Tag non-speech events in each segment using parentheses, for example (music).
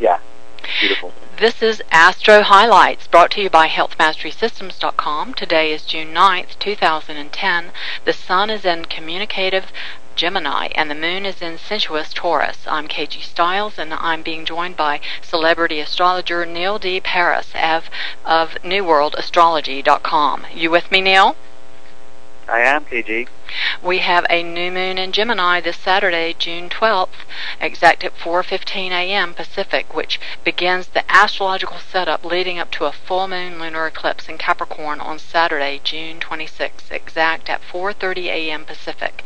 yeah, beautiful. This is Astro Highlights, brought to you by HealthMasterySystems.com. Today is June 9th, 2010. The sun is in communicative Gemini, and the moon is in sensuous Taurus. I'm KG Stiles, and I'm being joined by celebrity astrologer Neil D. Paris of, of NewWorldAstrology.com. You with me, Neil? I am, PG. We have a new moon in Gemini this Saturday, June 12th, exact at 4:15 a.m. Pacific, which begins the astrological setup leading up to a full moon lunar eclipse in Capricorn on Saturday, June 26th, exact at 4:30 a.m. Pacific.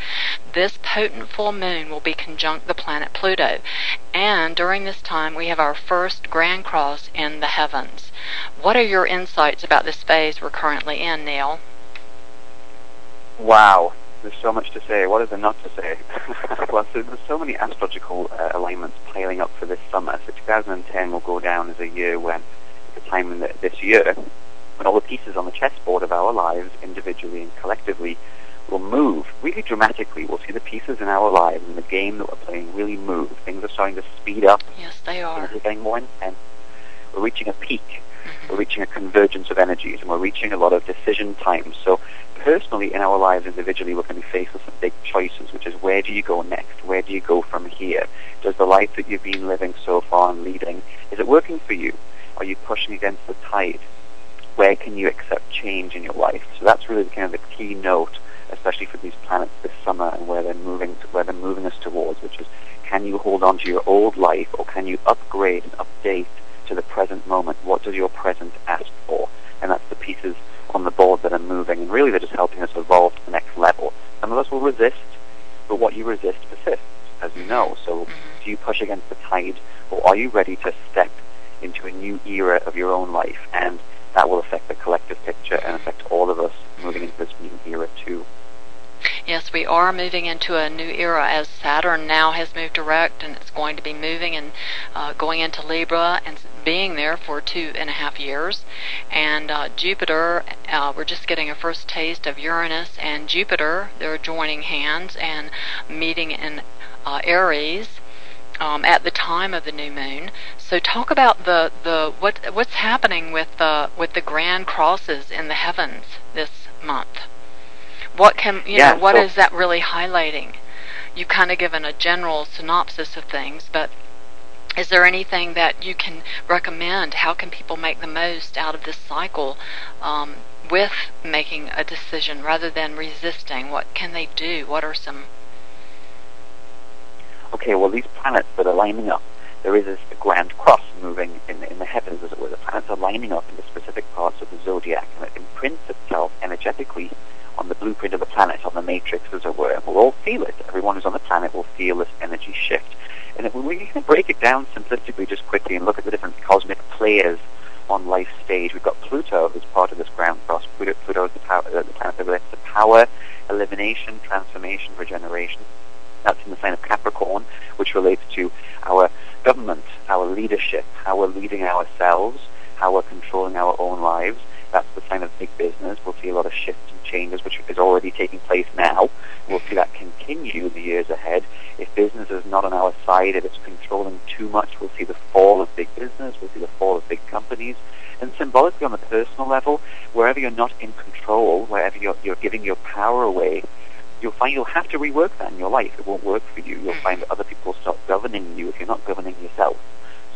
This potent full moon will be conjunct the planet Pluto, and during this time we have our first grand cross in the heavens. What are your insights about this phase we're currently in, Neil? Wow, there's so much to say. What is there not to say? (laughs) well, so there's so many astrological uh, alignments piling up for this summer. So 2010 will go down as a year when, the time in the, this year, when all the pieces on the chessboard of our lives, individually and collectively, will move really dramatically. We'll see the pieces in our lives and the game that we're playing really move. Things are starting to speed up. Yes, they are. Things are getting more intense. We're reaching a peak. Mm-hmm. We're reaching a convergence of energies, and we're reaching a lot of decision times. So personally in our lives individually, we're going to be faced with some big choices, which is where do you go next? Where do you go from here? Does the life that you've been living so far and leading, is it working for you? Are you pushing against the tide? Where can you accept change in your life? So that's really kind of the key note, especially for these planets this summer and where they're moving, to, where they're moving us towards, which is can you hold on to your old life or can you upgrade and update to the present moment? What does your present ask for? And that's the pieces on the board that are moving, and really they're just helping us evolve to the next level. Some of us will resist, but what you resist persists, as you know. So do you push against the tide, or are you ready to step into a new era of your own life? And that will affect the collective picture and affect all of us moving into this new era too. Yes, we are moving into a new era as Saturn now has moved direct and it's going to be moving and uh, going into Libra and being there for two and a half years. And uh, Jupiter, uh, we're just getting a first taste of Uranus and Jupiter. They're joining hands and meeting in uh, Aries. Um, at the time of the new moon. So talk about the, the what what's happening with the with the grand crosses in the heavens this month. What can you yeah, know? What so is that really highlighting? You've kind of given a general synopsis of things, but is there anything that you can recommend? How can people make the most out of this cycle um, with making a decision rather than resisting? What can they do? What are some? Okay, well, these planets that are lining up, there is this grand cross moving in, in the heavens, as it were. The planets are lining up in the specific parts of the zodiac, and it imprints itself energetically on the blueprint of the planet, on the matrix, as it were. We'll all feel it. Everyone who's on the planet will feel this energy shift. And if we can break it down simplistically just quickly and look at the different cosmic players on life's stage, we've got Pluto as part of this grand cross. Pluto, Pluto is the, power, uh, the planet that relates to power, elimination, transformation, regeneration. That's in the sign of Capricorn, which relates to our government, our leadership, how we're leading ourselves, how we're controlling our own lives. That's the sign of big business. We'll see a lot of shifts and changes, which is already taking place now. We'll see that continue in the years ahead. If business is not on our side, if it's controlling too much, we'll see the fall of big business, we'll see the fall of big companies. And symbolically on the personal level, wherever you're not in control, wherever you're, you're giving your power away, you'll find you'll have to rework that in your life. It won't work for you. You'll mm. find that other people will start governing you if you're not governing yourself.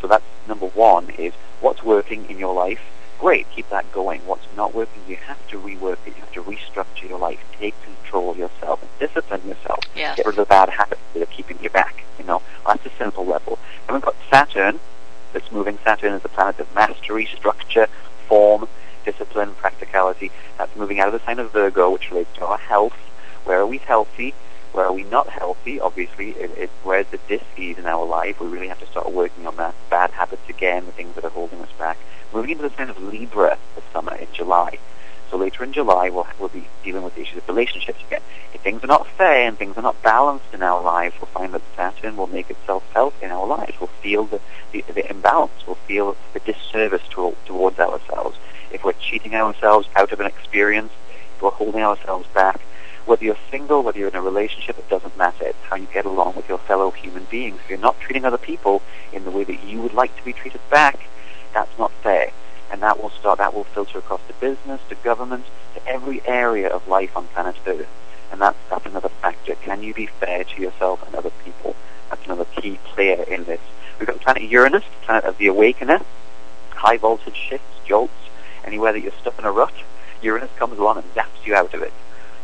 So that's number one is what's working in your life great, keep that going. What's not working, you have to rework it. You have to restructure your life. Take control of yourself and discipline yourself. Yes. Get rid of the bad habits that are keeping you back. You know, that's a simple level. And we've got Saturn that's moving. Saturn is the planet of mastery, structure, form, discipline, practicality. That's moving out of the sign of Virgo, which relates to our health. Where are we healthy? Where are we not healthy? Obviously, it, it, where's the dis-ease in our life? We really have to start working on that. Bad habits again, the things that are holding us back moving into the sign of Libra this summer in July. So later in July, we'll, we'll be dealing with the issues of relationships again. If things are not fair and things are not balanced in our lives, we'll find that Saturn will make itself felt in our lives. We'll feel the, the, the imbalance. We'll feel the disservice to, towards ourselves. If we're cheating ourselves out of an experience, if we're holding ourselves back, whether you're single, whether you're in a relationship, it doesn't matter. It's how you get along with your fellow human beings. If you're not treating other people in the way that you would like to be treated back, that's not fair. And that will start, that will filter across to business, to government, to every area of life on planet Earth. And that's, that's another factor. Can you be fair to yourself and other people? That's another key player in this. We've got planet Uranus, planet of the awakener, high voltage shifts, jolts, anywhere that you're stuck in a rut, Uranus comes along and zaps you out of it.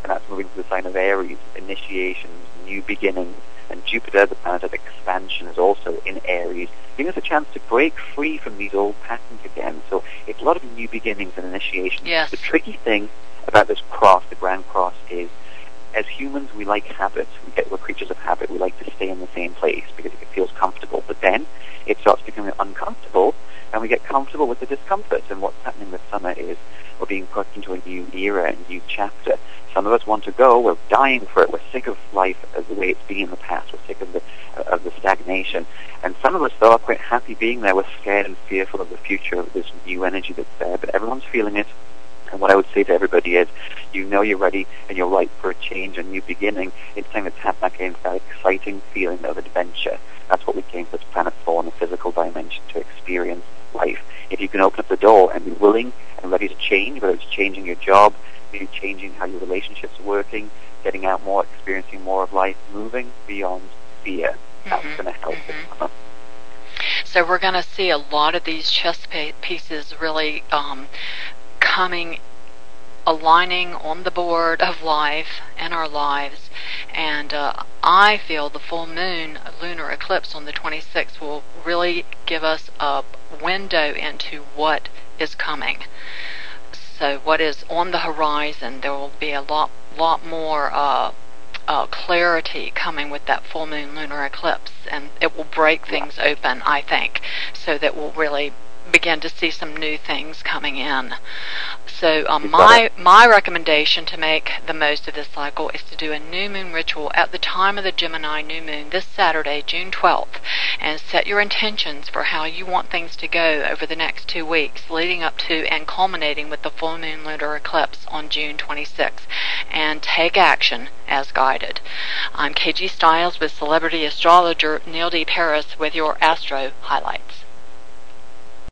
And that's moving to the sign of Aries, initiations, new beginnings. And Jupiter, the planet of expansion, is also in Aries, giving us a chance to break free from these old patterns again. So it's a lot of new beginnings and initiations. Yes. The tricky thing about this cross, the Grand Cross, is as humans, we like habits. We get, we're creatures of habit. We like to stay in the same place because it feels comfortable. But then it starts becoming uncomfortable, and we get comfortable with the discomfort. And what's happening this summer is we're being put into a new era, a new chapter. Some of us want to go. We're dying for it. We're sick of life as the way it's been in the past. We're sick of the of the stagnation. And some of us, though, are quite happy being there. We're scared and fearful of the future of this new energy that's there. But everyone's feeling it. And what I would say to everybody is, you know you're ready and you're ripe for a change, a new beginning. It's time to tap back into that exciting feeling of adventure. That's what we came to this planet for in the physical dimension, to experience life. If you can open up the door and be willing and ready to change, whether it's changing your job, maybe changing how your relationships are working, getting out more, experiencing more of life, moving beyond fear. That's Mhm, going to help. mhm. So we're going to see a lot of these chess pieces really um, coming, aligning on the board of life and our lives. And uh, I feel the full moon lunar eclipse on the 26th will really give us a window into what is coming. So what is on the horizon, there will be a lot, lot more uh, uh, clarity coming with that full moon lunar eclipse, and it will break things open, I think, so that we'll really begin to see some new things coming in. So um, my my recommendation to make the most of this cycle is to do a new moon ritual at the time of the Gemini new moon this Saturday, June 12th, and set your intentions for how you want things to go over the next two weeks, leading up to and culminating with the full moon lunar eclipse on June 26th, and take action as guided. I'm KG Stiles with celebrity astrologer Neil D. Paris with your Astro highlights.